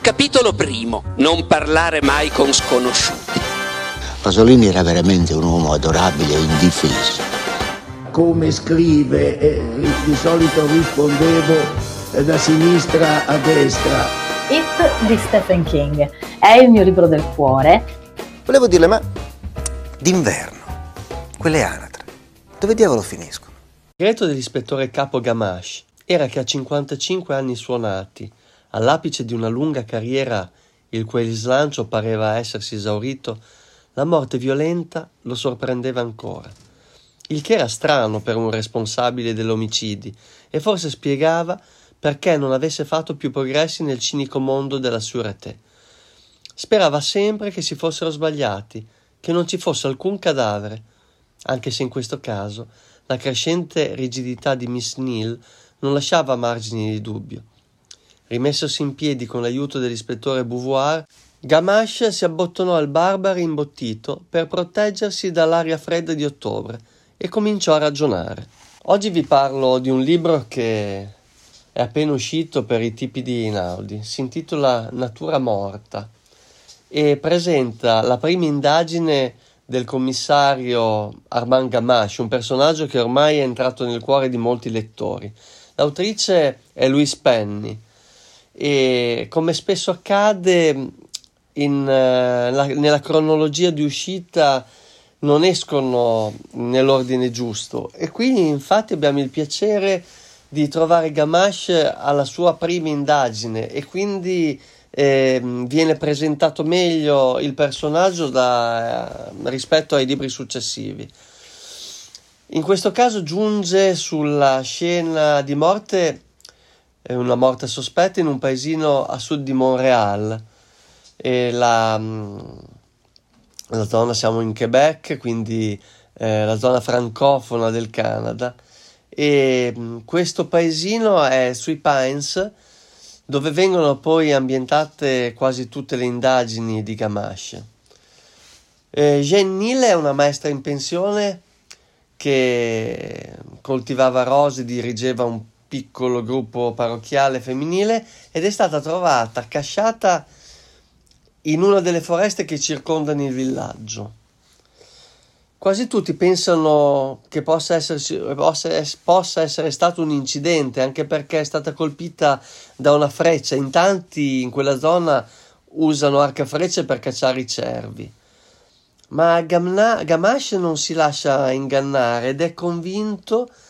Capitolo primo. Non parlare mai con sconosciuti. Pasolini era veramente un uomo adorabile e indifeso. Come scrive, eh, di solito rispondevo eh, da sinistra a destra. It di Stephen King è il mio libro del cuore. Volevo dirle, ma d'inverno, quelle anatre, dove diavolo finiscono? Il segreto dell'ispettore capo Gamache era che a 55 anni suonati, all'apice di una lunga carriera il cui slancio pareva essersi esaurito, la morte violenta lo sorprendeva ancora. Il che era strano per un responsabile dell'omicidi e forse spiegava perché non avesse fatto più progressi nel cinico mondo della sûreté. Sperava sempre che si fossero sbagliati, che non ci fosse alcun cadavere, anche se in questo caso la crescente rigidità di Miss Neal non lasciava margini di dubbio. Rimessosi in piedi con l'aiuto dell'ispettore Beauvoir, Gamache si abbottonò al barbaro imbottito per proteggersi dall'aria fredda di ottobre e cominciò a ragionare. Oggi vi parlo di un libro che è appena uscito per i tipi di Inaudi. Si intitola Natura morta e presenta la prima indagine del commissario Armand Gamache, un personaggio che ormai è entrato nel cuore di molti lettori. L'autrice è Louise Penny e come spesso accade in, uh, la, nella cronologia di uscita non escono nell'ordine giusto e qui infatti abbiamo il piacere di trovare Gamache alla sua prima indagine e quindi eh, viene presentato meglio il personaggio da, eh, rispetto ai libri successivi. In questo caso giunge sulla scena di morte, eh, una morte sospetta in un paesino a sud di Montreal e la, mm, la zona siamo in Quebec, quindi eh, la zona francofona del Canada e mm, questo paesino è sui Pines dove vengono poi ambientate quasi tutte le indagini di Gamache. Eh, Jeanne Neal è una maestra in pensione che coltivava rose, dirigeva un piccolo gruppo parrocchiale femminile ed è stata trovata accasciata in una delle foreste che circondano il villaggio. Quasi tutti pensano che possa, esserci, possa, essere stato un incidente, anche perché è stata colpita da una freccia. In tanti in quella zona usano arca frecce per cacciare i cervi. Ma Gamna, Gamache non si lascia ingannare ed è convinto che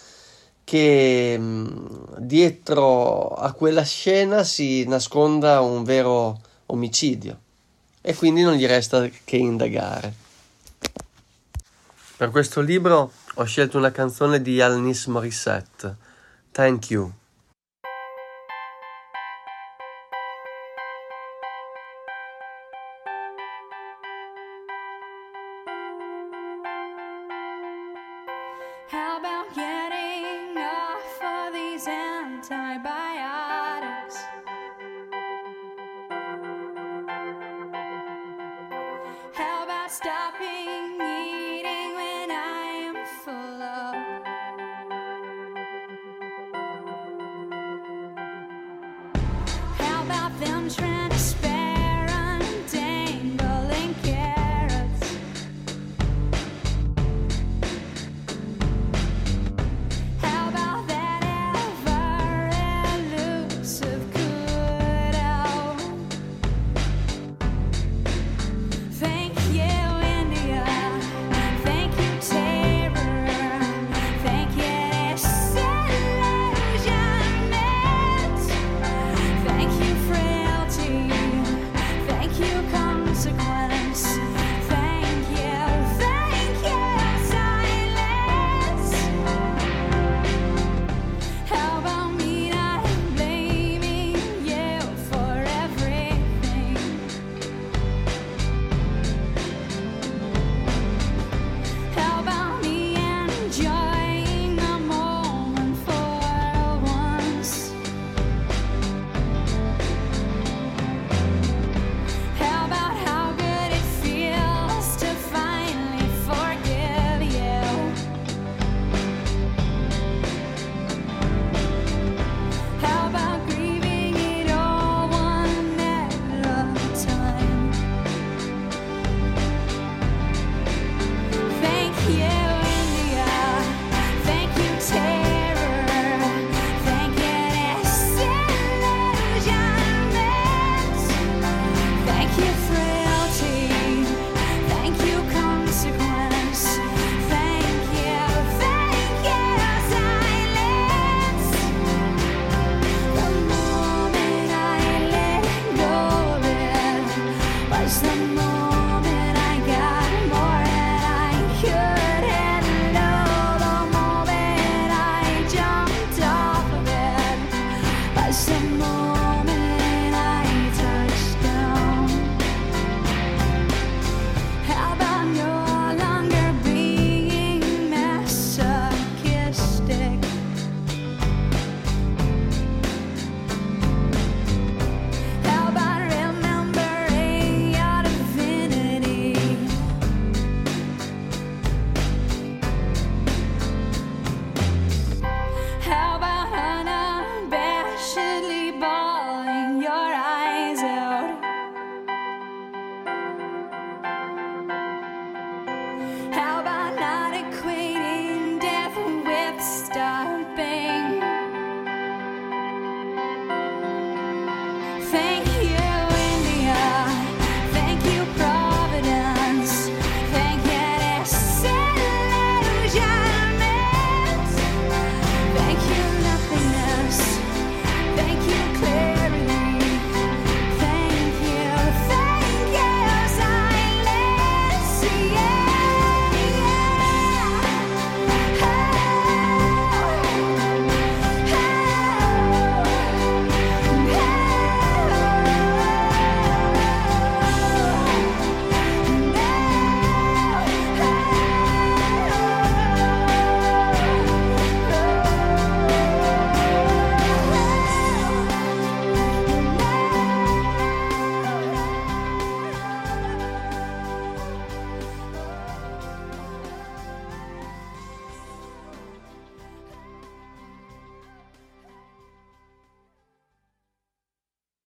mm, dietro a quella scena si nasconda un vero omicidio e quindi non gli resta che indagare. Per questo libro ho scelto una canzone di Alanis Morissette, Thank You. Antibiotics? How about stopping eating when I am full of? How about them trying to spell?